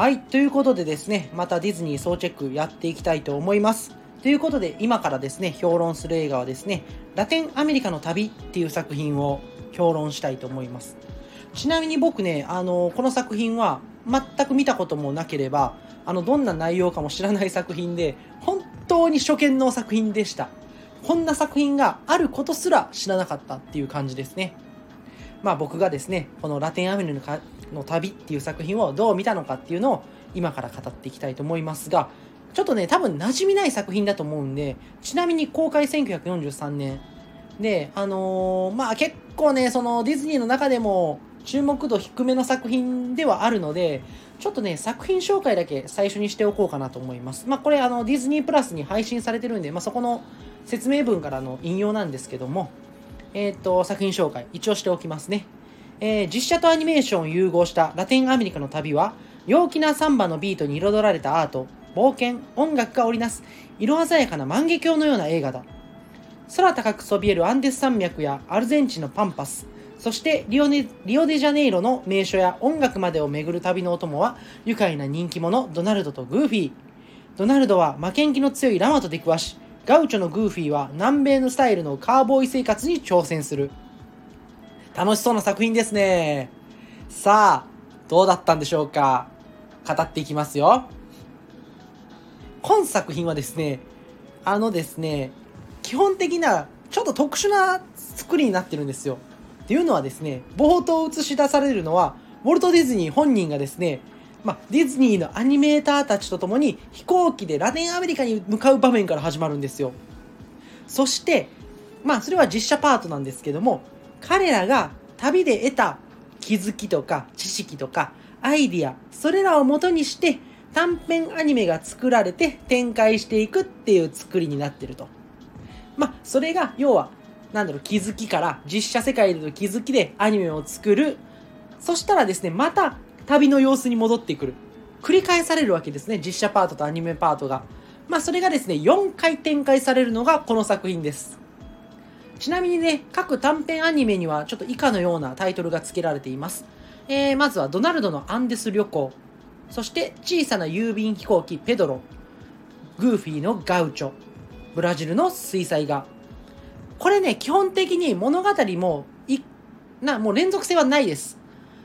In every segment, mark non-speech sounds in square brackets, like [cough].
はいということでですねまたディズニー総チェックやっていきたいと思います。ということで今からですね評論する映画はですねラテンアメリカの旅っていう作品を評論したいと思います。ちなみに僕ねあのこの作品は全く見たこともなければあのどんな内容かも知らない作品で本当に初見の作品でした。こんな作品があることすら知らなかったっていう感じですね。まあ僕がですねこのラテンアメリカの旅っていう作品をどう見たのかっていうのを今から語っていきたいと思いますがちょっとね多分馴染みない作品だと思うんでちなみに公開1943年。であのー、まあ結構ねそのディズニーの中でも注目度低めの作品ではあるのでちょっとね作品紹介だけ最初にしておこうかなと思います。まあこれあのディズニープラスに配信されてるんで、まあ、そこの説明文からの引用なんですけどもえっ、と作品紹介一応しておきますね。えー、実写とアニメーションを融合したラテンアメリカの旅は陽気なサンバのビートに彩られたアート冒険音楽が織りなす色鮮やかな万華鏡のような映画だ。空高くそびえるアンデス山脈やアルゼンチンのパンパスそしてリオリオデジャネイロの名所や音楽までを巡る旅のお供は愉快な人気者ドナルドとグーフィー。ドナルドは負けん気の強いラマと出くわしガウチョのグーフィーは南米のスタイルのカーボーイ生活に挑戦する楽しそうな作品ですね。さあ、どうだったんでしょうか？語っていきますよ。今作品はですね、あのですね、基本的な、ちょっと特殊な作りになってるんですよ。っていうのはですね、冒頭映し出されるのは、ウォルト・ディズニー本人がですね、まあ、ディズニーのアニメーターたちと共に飛行機でラテンアメリカに向かう場面から始まるんですよ。そして、まあ、それは実写パートなんですけども、彼らが旅で得た気づきとか知識とかアイディア、それらを元にして短編アニメが作られて展開していくっていう作りになってると。まあ、それが要は、なんだろう、気づきから実写世界での気づきでアニメを作る。そしたらですね、また旅の様子に戻ってくる。繰り返されるわけですね、実写パートとアニメパートが。まあ、それがですね、4回展開されるのがこの作品です。ちなみにね、各短編アニメにはちょっと以下のようなタイトルが付けられています。えー、まずはドナルドのアンデス旅行、そして小さな郵便飛行機ペドロ、グーフィーのガウチョ、ブラジルの水彩画。これね、基本的に物語もい、な、もう連続性はないです。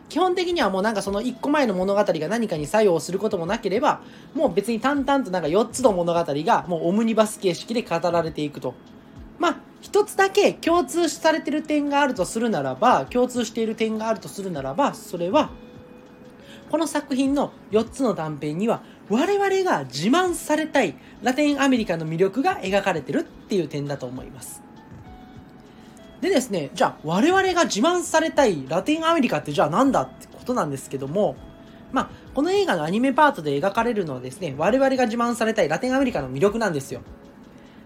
基本的にはもうなんかその1個前の物語が何かに作用することもなければ、もう別に淡々となんか4つの物語がもうオムニバス形式で語られていくと。まあ、一つだけ共通されてる点があるとするならば、共通している点があるとするならば、それは、この作品の4つの断片には、我々が自慢されたいラテンアメリカの魅力が描かれてるっていう点だと思います。でですね、じゃあ我々が自慢されたいラテンアメリカってじゃあ何だってことなんですけども、まあ、この映画のアニメパートで描かれるのはですね、我々が自慢されたいラテンアメリカの魅力なんですよ。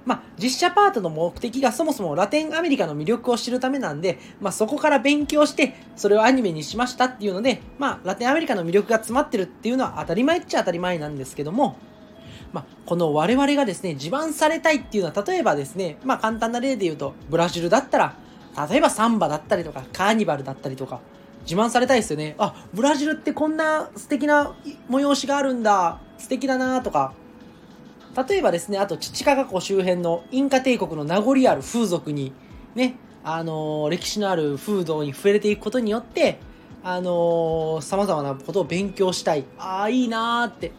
まあ、実写パートの目的がそもそもラテンアメリカの魅力を知るためなんで、まあ、そこから勉強して、それをアニメにしましたっていうので、まあ、ラテンアメリカの魅力が詰まってるっていうのは当たり前っちゃ当たり前なんですけども、まあ、この我々がですね、自慢されたいっていうのは、例えばですね、まあ、簡単な例で言うと、ブラジルだったら、例えばサンバだったりとか、カーニバルだったりとか、自慢されたいですよね。あ、ブラジルってこんな素敵な催しがあるんだ、素敵だなとか、例えばですね、あと、チチカガ湖周辺のインカ帝国の名残ある風俗に、ね、あのー、歴史のある風土に触れていくことによって、あのー、様々なことを勉強したい。ああ、いいなーって。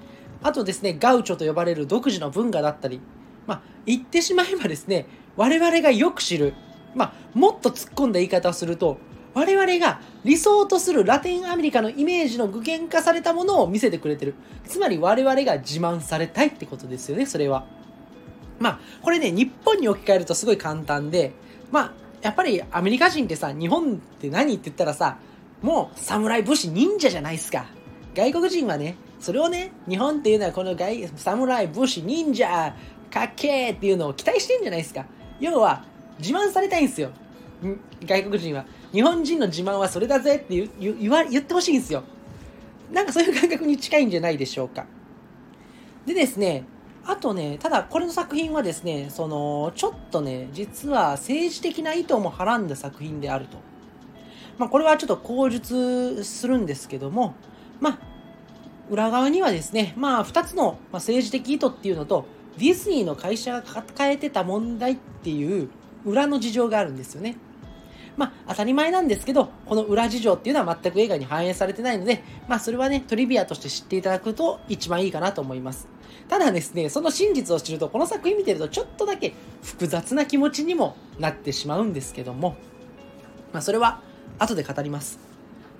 あとですね、ガウチョと呼ばれる独自の文化だったり、まあ、言ってしまえばですね、我々がよく知る、まあ、もっと突っ込んだ言い方をすると、我々が理想とするラテンアメリカのイメージの具現化されたものを見せてくれてる。つまり我々が自慢されたいってことですよね、それは。まあ、これね、日本に置き換えるとすごい簡単で、まあ、やっぱりアメリカ人ってさ、日本って何って言ったらさ、もう侍武士忍者じゃないですか。外国人はね、それをね、日本っていうのはこの外侍武士忍者かっけーっていうのを期待してんじゃないですか。要は、自慢されたいんですよ。外国人は。日本人の自慢はそれだぜって言言ってほしいんですよ。なんかそういう感覚に近いんじゃないでしょうか。でですね、あとね、ただこれの作品はですね、その、ちょっとね、実は政治的な意図もはらんだ作品であると。まあこれはちょっと口述するんですけども、まあ、裏側にはですね、まあ、2つの政治的意図っていうのと、ディズニーの会社が抱えてた問題っていう裏の事情があるんですよね。まあ、当たり前なんですけど、この裏事情っていうのは全く映画に反映されてないので、まあ、それはね、トリビアとして知っていただくと一番いいかなと思います。ただですね、その真実を知ると、この作品見てるとちょっとだけ複雑な気持ちにもなってしまうんですけども、まあ、それは後で語ります。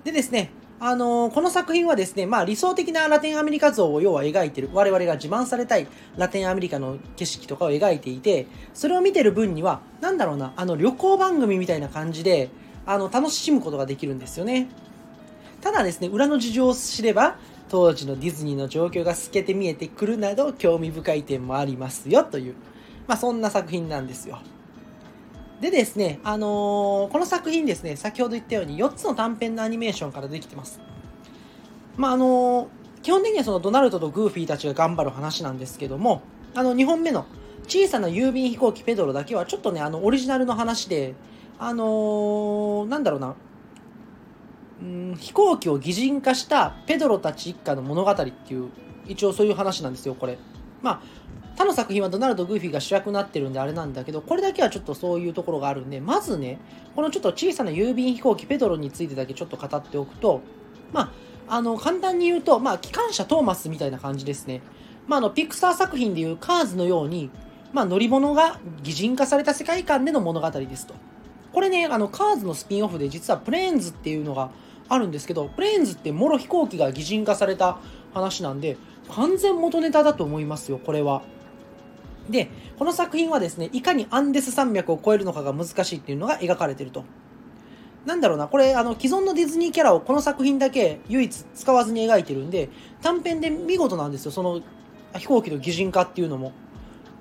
でですね、あのー、この作品はですね、まあ理想的なラテンアメリカ像を要は描いてる、我々が自慢されたいラテンアメリカの景色とかを描いていて、それを見てる分には、なんだろうな、あの旅行番組みたいな感じで、あの、楽しむことができるんですよね。ただですね、裏の事情を知れば、当時のディズニーの状況が透けて見えてくるなど、興味深い点もありますよ、という、まあそんな作品なんですよ。でですね、あのー、この作品ですね、先ほど言ったように4つの短編のアニメーションからできてます。まあ、あのー、基本的にはそのドナルドとグーフィーたちが頑張る話なんですけども、あの、2本目の小さな郵便飛行機ペドロだけはちょっとね、あの、オリジナルの話で、あのー、なんだろうな、うん飛行機を擬人化したペドロたち一家の物語っていう、一応そういう話なんですよ、これ。まあ、他の作品はドナルド・グーフィーが主役になってるんであれなんだけど、これだけはちょっとそういうところがあるんで、まずね、このちょっと小さな郵便飛行機ペドロについてだけちょっと語っておくと、まあ、あの、簡単に言うと、まあ、機関車トーマスみたいな感じですね。まあ、あの、ピクサー作品でいうカーズのように、まあ、乗り物が擬人化された世界観での物語ですと。これね、あの、カーズのスピンオフで実はプレーンズっていうのがあるんですけど、プレーンズってもろ飛行機が擬人化された話なんで、完全元ネタだと思いますよ、これは。で、この作品はですね、いかにアンデス山脈を越えるのかが難しいっていうのが描かれてると。なんだろうな、これ、あの、既存のディズニーキャラをこの作品だけ唯一使わずに描いてるんで、短編で見事なんですよ、その飛行機の擬人化っていうのも。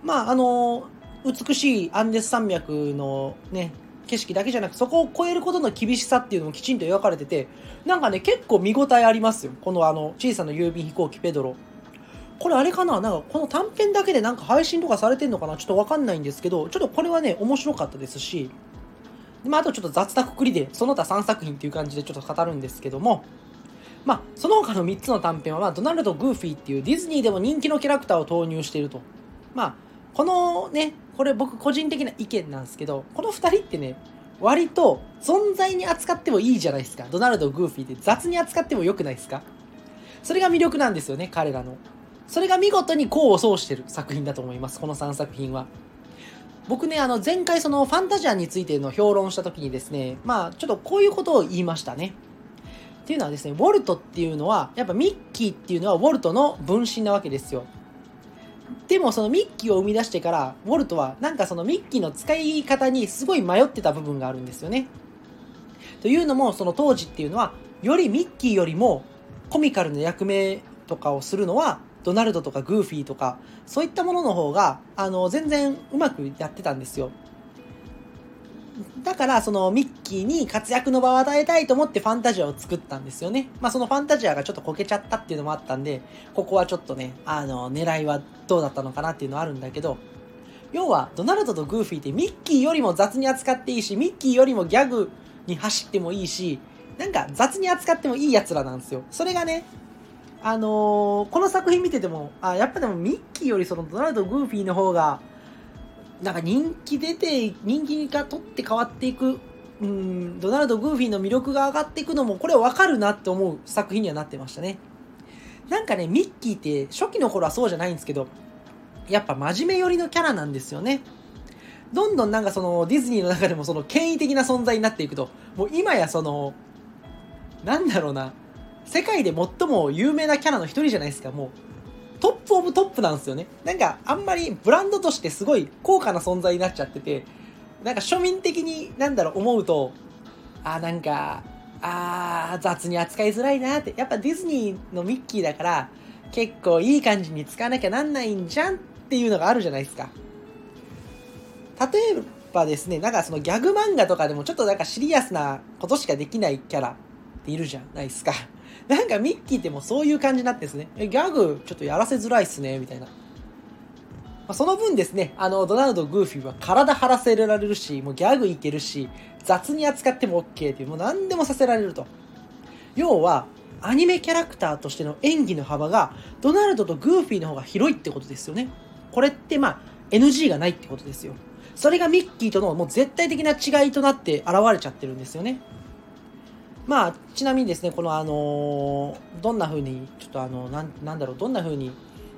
まあ、あの、美しいアンデス山脈のね、景色だけじゃなく、そこを越えることの厳しさっていうのもきちんと描かれてて、なんかね、結構見応えありますよ。このあの、小さな郵便飛行機ペドロ。これあれかな？なんかこの短編だけでなんか配信とかされてんのかな？ちょっとわかんないんですけど、ちょっとこれはね、面白かったですし、まあ、あとちょっと雑なくくりで、その他3作品っていう感じでちょっと語るんですけども、まあ、その他の3つの短編は、まあ、ドナルド・グーフィーっていうディズニーでも人気のキャラクターを投入していると。まあ、このね、これ僕個人的な意見なんですけど、この2人ってね、割と存在に扱ってもいいじゃないですか。ドナルド・グーフィーって雑に扱っても良くないですか？それが魅力なんですよね、彼らの。それが見事に功を奏してる作品だと思います、この3作品は。僕ね、あの、前回そのファンタジアについての評論した時にですね、まあ、ちょっとこういうことを言いましたね。っていうのはですね、ウォルトっていうのは、やっぱミッキーっていうのはウォルトの分身なわけですよ。でもそのミッキーを生み出してから、ウォルトはなんかそのミッキーの使い方にすごい迷ってた部分があるんですよね。というのも、その当時っていうのは、よりミッキーよりもコミカルな役目とかをするのはドナルドとかグーフィーとか、そういったものの方が、あの、全然うまくやってたんですよ。だから、そのミッキーに活躍の場を与えたいと思ってファンタジアを作ったんですよね。まあ、そのファンタジアがちょっとこけちゃったっていうのもあったんで、ここはちょっとね、あの、狙いはどうだったのかなっていうのはあるんだけど、要は、ドナルドとグーフィーってミッキーよりも雑に扱っていいし、ミッキーよりもギャグに走ってもいいし、なんか雑に扱ってもいい奴らなんですよ。それがね、あのー、この作品見てても、あ、やっぱでもミッキーよりそのドナルド・グーフィーの方が、なんか人気出て、人気が取って変わっていく、うん、ドナルド・グーフィーの魅力が上がっていくのも、これはわかるなって思う作品にはなってましたね。なんかね、ミッキーって初期の頃はそうじゃないんですけど、やっぱ真面目寄りのキャラなんですよね。どんどんなんかそのディズニーの中でもその権威的な存在になっていくと、もう今やその、なんだろうな、世界で最も有名なキャラの一人じゃないですか、もう。トップオブトップなんですよね。なんか、あんまりブランドとしてすごい高価な存在になっちゃってて、なんか庶民的になんだろう思うと、あ、なんか、あー、雑に扱いづらいなって。やっぱディズニーのミッキーだから、結構いい感じに使わなきゃなんないんじゃんっていうのがあるじゃないですか。例えばですね、なんかそのギャグ漫画とかでもちょっとなんかシリアスなことしかできないキャラっているじゃないですか。[laughs] なんかミッキーってもうそういう感じになってですね、え、ギャグちょっとやらせづらいっすね、みたいな。ま、その分ですね、あの、ドナルド・グーフィーは体張らせられるし、もうギャグいけるし、雑に扱っても OK っていう、もう何でもさせられると。要は、アニメキャラクターとしての演技の幅がドナルドとグーフィーの方が広いってことですよね。これってまあ NG がないってことですよ。それがミッキーとのもう絶対的な違いとなって現れちゃってるんですよね。まあ、ちなみにですね、このあのどんな風に、ちょっとあの、なんなんだろう、どんな風に、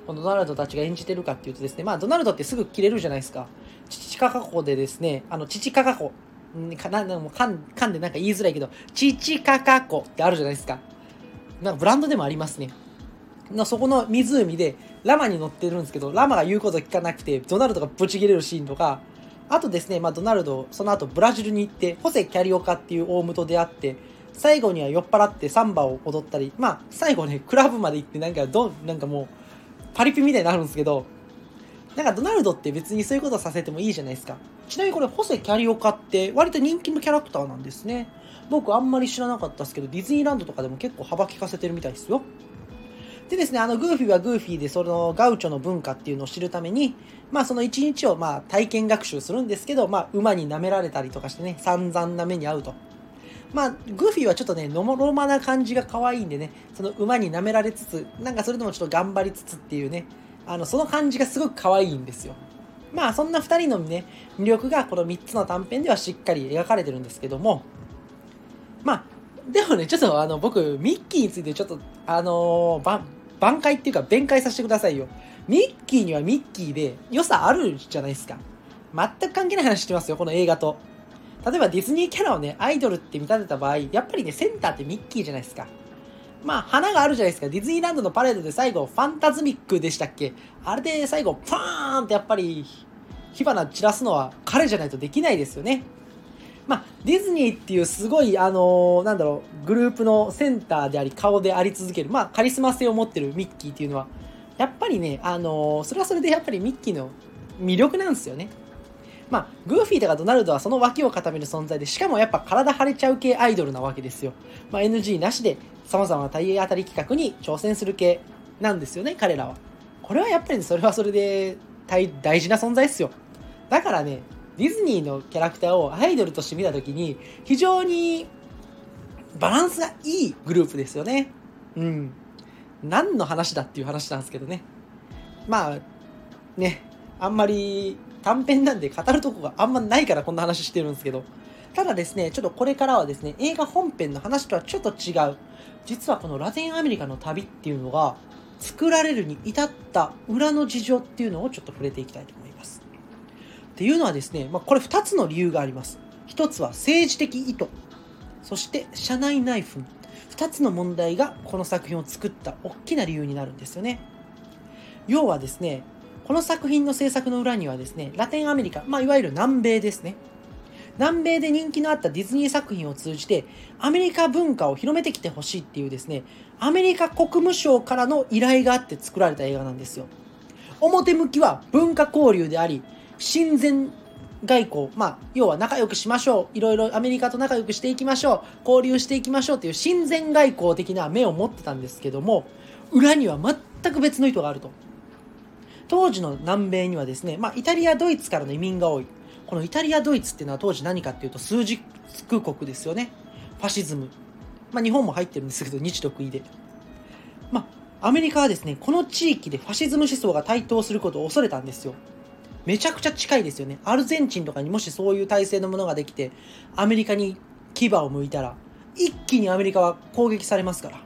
このドナルドたちが演じてるかっていうとですね、まあ、ドナルドってすぐ切れるじゃないですか。父かか子でですね、あの、父かか子、んかな、もかん、かんでなんか言いづらいけど、父かか子ってあるじゃないですか。なんかブランドでもありますね。のそこの湖でラマに乗ってるんですけど、ラマが言うこと聞かなくて、ドナルドがブチ切れるシーンとか、あとですね、まあ、ドナルド、その後ブラジルに行って、ホセ・キャリオカっていうオウムと出会って、最後には酔っ払ってサンバを踊ったり、まあ、最後ね、クラブまで行って、なんかど、なんかもう、パリピみたいになるんですけど、なんかドナルドって別にそういうことさせてもいいじゃないですか。ちなみにこれ、ホセ・キャリオカって割と人気のキャラクターなんですね。僕あんまり知らなかったですけど、ディズニーランドとかでも結構幅利かせてるみたいですよ。でですね、あの、グーフィーはグーフィーで、そのガウチョの文化っていうのを知るために、まあその一日をまあ体験学習するんですけど、まあ馬に舐められたりとかしてね、散々な目に遭うと。まあ、グーフィーはちょっとね、のもろまな感じが可愛いんでね、その馬に舐められつつ、なんかそれでもちょっと頑張りつつっていうね、あの、その感じがすごく可愛いんですよ。まあ、そんな2人のね、魅力がこの3つの短編ではしっかり描かれてるんですけども、まあ、でもね、ちょっとあの、僕、ミッキーについてちょっと、あのー、挽回っていうか弁解させてくださいよ。ミッキーにはミッキーで良さあるじゃないですか。全く関係ない話してますよ、この映画と。例えばディズニーキャラをね、アイドルって見立てた場合、やっぱりね、センターってミッキーじゃないですか。まあ、花があるじゃないですか。ディズニーランドのパレードで最後、ファンタズミックでしたっけ？あれで最後、パーンってやっぱり、火花散らすのは彼じゃないとできないですよね。まあ、ディズニーっていうすごい、あのー、なんだろう、グループのセンターであり、顔であり続ける、まあ、カリスマ性を持ってるミッキーっていうのは、やっぱりね、あのー、それはそれでやっぱりミッキーの魅力なんですよね。まあ、グーフィーとかドナルドはその脇を固める存在で、しかもやっぱ体腫れちゃう系アイドルなわけですよ。まあ、NG なしで様々な体当たり企画に挑戦する系なんですよね、彼らは。これはやっぱり、ね、それはそれで大事な存在ですよ。だからね、ディズニーのキャラクターをアイドルとして見たときに、非常にバランスがいいグループですよね。うん。何の話だっていう話なんですけどね。まあ、ね、あんまり短編なんで語るとこがあんまないからこんな話してるんですけど。ただですね、ちょっとこれからはですね、映画本編の話とはちょっと違う。実はこのラテンアメリカの旅っていうのが、作られるに至った裏の事情っていうのをちょっと触れていきたいと思います。っていうのはですね、まあ、これ2つの理由があります。1つは政治的意図。そして社内内紛。2つの問題がこの作品を作った大きな理由になるんですよね。要はですね、この作品の制作の裏にはですね、ラテンアメリカ、まあ、いわゆる南米ですね。南米で人気のあったディズニー作品を通じて、アメリカ文化を広めてきてほしいっていうですね、アメリカ国務省からの依頼があって作られた映画なんですよ。表向きは文化交流であり、親善外交、まあ、要は仲良くしましょう。いろいろアメリカと仲良くしていきましょう。交流していきましょうっていう親善外交的な目を持ってたんですけども、裏には全く別の意図があると。当時の南米にはですね、まあ、イタリア、ドイツからの移民が多い。このイタリア、ドイツっていうのは当時何かっていうと数字空国ですよね。ファシズム。まあ、日本も入ってるんですけど、日独伊で。まあ、アメリカはですね、この地域でファシズム思想が台頭することを恐れたんですよ。めちゃくちゃ近いですよね。アルゼンチンとかにもしそういう体制のものができて、アメリカに牙を向いたら、一気にアメリカは攻撃されますから。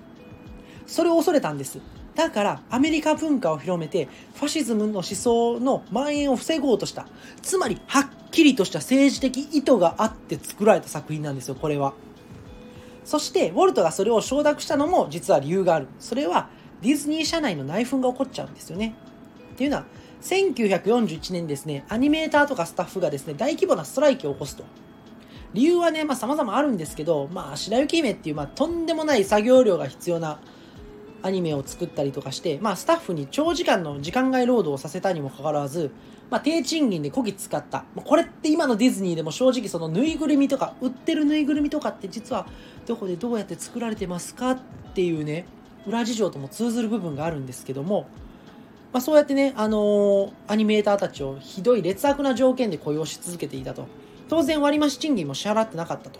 それを恐れたんです。だからアメリカ文化を広めてファシズムの思想の蔓延を防ごうとした。つまりはっきりとした政治的意図があって作られた作品なんですよこれは。そしてウォルトがそれを承諾したのも実は理由がある。それはディズニー社内の内紛が起こっちゃうんですよね。っていうのは1941年ですねアニメーターとかスタッフがですね大規模なストライキを起こすと。理由はね、まあ様々あるんですけど、まあ白雪姫っていう、まあとんでもない作業量が必要なアニメを作ったりとかして、まあ、スタッフに長時間の時間外労働をさせたにもかかわらず、まあ、低賃金でこき使った。これって今のディズニーでも正直そのぬいぐるみとか、売ってるぬいぐるみとかって実はどこでどうやって作られてますかっていうね、裏事情とも通ずる部分があるんですけども、まあ、そうやってね、あのー、アニメーターたちをひどい劣悪な条件で雇用し続けていたと。当然割増賃金も支払ってなかったと。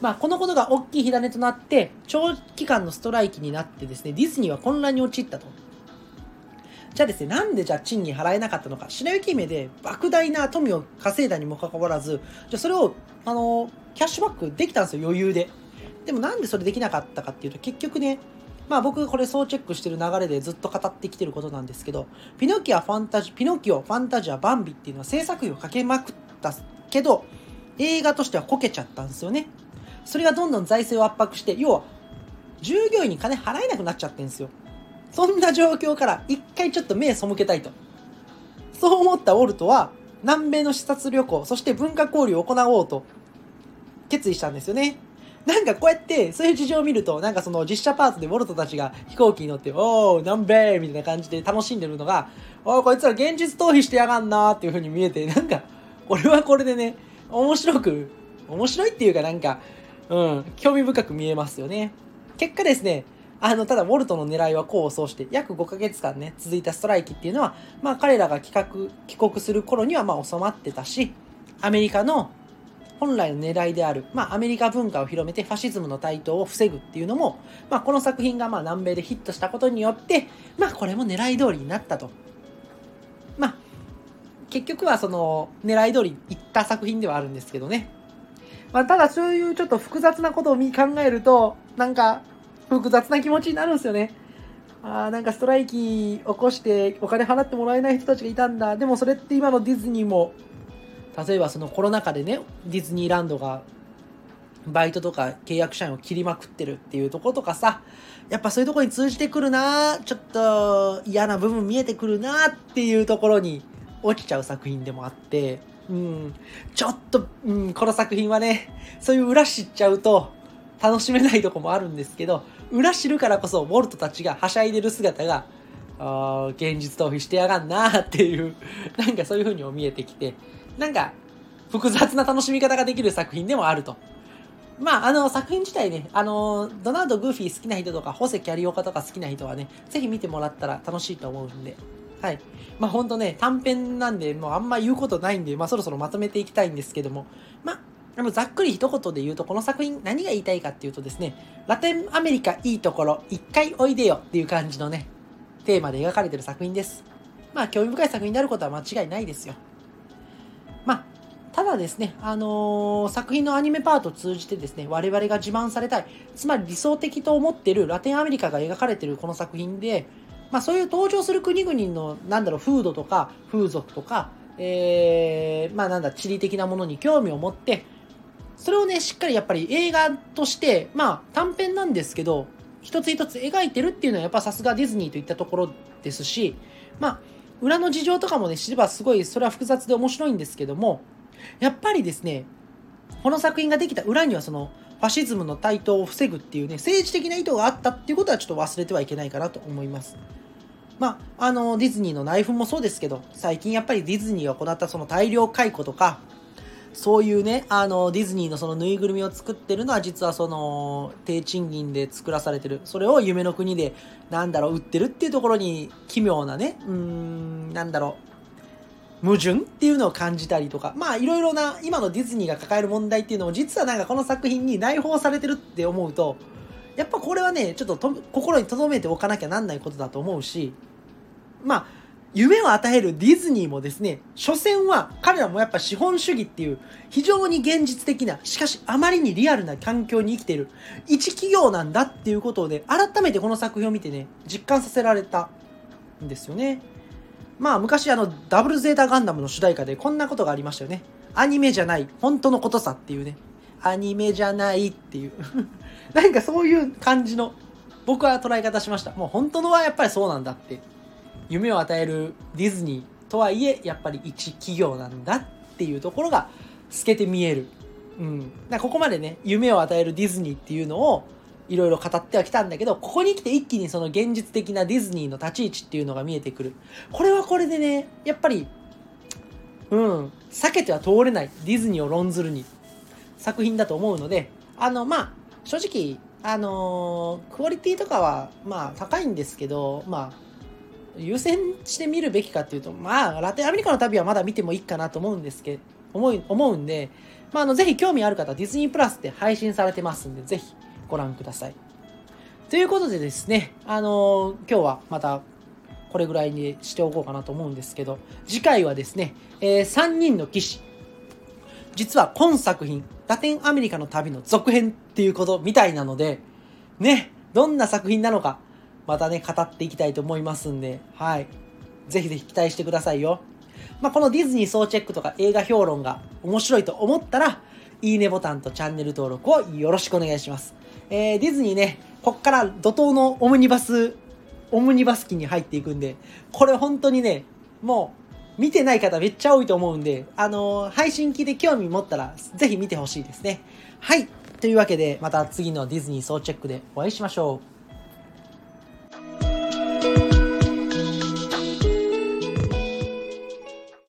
まあ、このことが大きい火種となって、長期間のストライキになってですね、ディズニーは混乱に陥ったと。じゃあですね、なんでじゃあ賃金払えなかったのか。白雪姫で莫大な富を稼いだにもかかわらず、じゃあそれを、あの、キャッシュバックできたんですよ、余裕で。でもなんでそれできなかったかっていうと、結局ね、まあ僕これ総チェックしてる流れでずっと語ってきてることなんですけど、ピノキア、ファンタジ、ピノキオ、ファンタジア、バンビっていうのは制作費をかけまくったけど、映画としてはこけちゃったんですよね。それがどんどん財政を圧迫して、要は、従業員に金払えなくなっちゃってんですよ。そんな状況から一回ちょっと目背けたいと。そう思ったウォルトは、南米の視察旅行、そして文化交流を行おうと、決意したんですよね。なんかこうやって、そういう事情を見ると、なんかその実写パートでウォルトたちが飛行機に乗って、おー、南米みたいな感じで楽しんでるのが、おー、こいつら現実逃避してやがんなーっていう風に見えて、なんか、これはこれでね、面白く、面白いっていうかなんか、うん、興味深く見えますよね。結果ですね、あの、ただ、ウォルトの狙いは功を奏して、約5ヶ月間ね、続いたストライキっていうのは、まあ、彼らが帰国、帰国する頃には、まあ、収まってたし、アメリカの本来の狙いである、まあ、アメリカ文化を広めてファシズムの台頭を防ぐっていうのも、まあ、この作品がまあ南米でヒットしたことによって、まあ、これも狙い通りになったと。まあ、結局はその狙い通りいった作品ではあるんですけどね。まあ、ただそういうちょっと複雑なことを考えると、なんか複雑な気持ちになるんですよね。ああ、なんかストライキ起こしてお金払ってもらえない人たちがいたんだ。でもそれって今のディズニーも、例えばそのコロナ禍でね、ディズニーランドがバイトとか契約社員を切りまくってるっていうとことかさ、やっぱそういうとこに通じてくるなちょっと嫌な部分見えてくるなっていうところに落ちちゃう作品でもあって、うん、ちょっと、うん、この作品はね、そういう裏知っちゃうと楽しめないとこもあるんですけど、裏知るからこそ、ウォルトたちがはしゃいでる姿が、あ現実逃避してやがんなっていう、[laughs] なんかそういう風にも見えてきて、なんか、複雑な楽しみ方ができる作品でもあると。まあ、あの、作品自体ね、あの、ドナルド・グーフィー好きな人とか、ホセ・キャリオカとか好きな人はね、ぜひ見てもらったら楽しいと思うんで、はい。まあ、ほんとね、短編なんで、もうあんま言うことないんで、まあ、そろそろまとめていきたいんですけども、まあ、あのざっくり一言で言うと、この作品何が言いたいかっていうとですね、ラテンアメリカいいところ、一回おいでよっていう感じのね、テーマで描かれてる作品です。まあ、興味深い作品になることは間違いないですよ。まあ、ただですね、あのー、作品のアニメパートを通じてですね、我々が自慢されたい、つまり理想的と思っているラテンアメリカが描かれているこの作品で、まあそういう登場する国々の、なんだろう、風土とか風俗とか、えー、まあなんだ、地理的なものに興味を持って、それをね、しっかりやっぱり映画として、まあ短編なんですけど、一つ一つ描いてるっていうのはやっぱさすがディズニーといったところですし、まあ、裏の事情とかもね、知ればすごい、それは複雑で面白いんですけども、やっぱりですね、この作品ができた裏にはその、ファシズムの台頭を防ぐっていうね、政治的な意図があったっていうことはちょっと忘れてはいけないかなと思います。まあ、あの、ディズニーの内紛もそうですけど、最近やっぱりディズニーが行ったその大量解雇とか、そういうね、あの、ディズニーのそのぬいぐるみを作ってるのは実はその、低賃金で作らされてる。それを夢の国で、なんだろう、売ってるっていうところに奇妙なね、うーん、なんだろう、矛盾っていうのを感じたりとか、まあいろいろな今のディズニーが抱える問題っていうのも実はなんかこの作品に内包されてるって思うと、やっぱこれはね、ちょっとと心に留めておかなきゃなんないことだと思うし、まあ、夢を与えるディズニーもですね、所詮は彼らもやっぱ資本主義っていう非常に現実的な、しかしあまりにリアルな環境に生きてる一企業なんだっていうことで、改めてこの作品を見てね、実感させられたんですよね。まあ昔あのダブルゼータガンダムの主題歌でこんなことがありましたよね。アニメじゃない、本当のことさっていうね。アニメじゃないっていう [laughs] なんかそういう感じの僕は捉え方しました。もう本当のはやっぱりそうなんだって夢を与えるディズニーとはいえやっぱり一企業なんだっていうところが透けて見える、うん、だここまでね夢を与えるディズニーっていうのをいろいろ語ってはきたんだけどここに来て一気にその現実的なディズニーの立ち位置っていうのが見えてくる。これはこれでねやっぱりうん避けては通れない。ディズニーを論ずるに。作品だと思うのであのまあ正直あのー、クオリティとかはまあ高いんですけどまあ優先して見るべきかっていうと、まあ、ラテンアメリカの旅はまだ見てもいいかなと思うんですけど、思う思うんで、まあ、あの、ぜひ興味ある方ディズニープラスで配信されてますんで、ぜひ。ご覧ください。ということでですね、あのー、今日はまたこれぐらいにしておこうかなと思うんですけど、次回はですね、えー、3人の騎士。実は今作品、ラテンアメリカの旅の続編っていうことみたいなので、ね、どんな作品なのか、またね、語っていきたいと思いますんで、はい。ぜひぜひ期待してくださいよ。まあ、このディズニー総チェックとか映画評論が面白いと思ったら、いいねボタンとチャンネル登録をよろしくお願いします。えー、ディズニーね、こっから怒涛のオムニバス、オムニバス機に入っていくんで、これ本当にね、もう、見てない方めっちゃ多いと思うんで、あのー、配信機で興味持ったら、ぜひ見てほしいですね。はい。というわけで、また次のディズニー総チェックでお会いしましょう。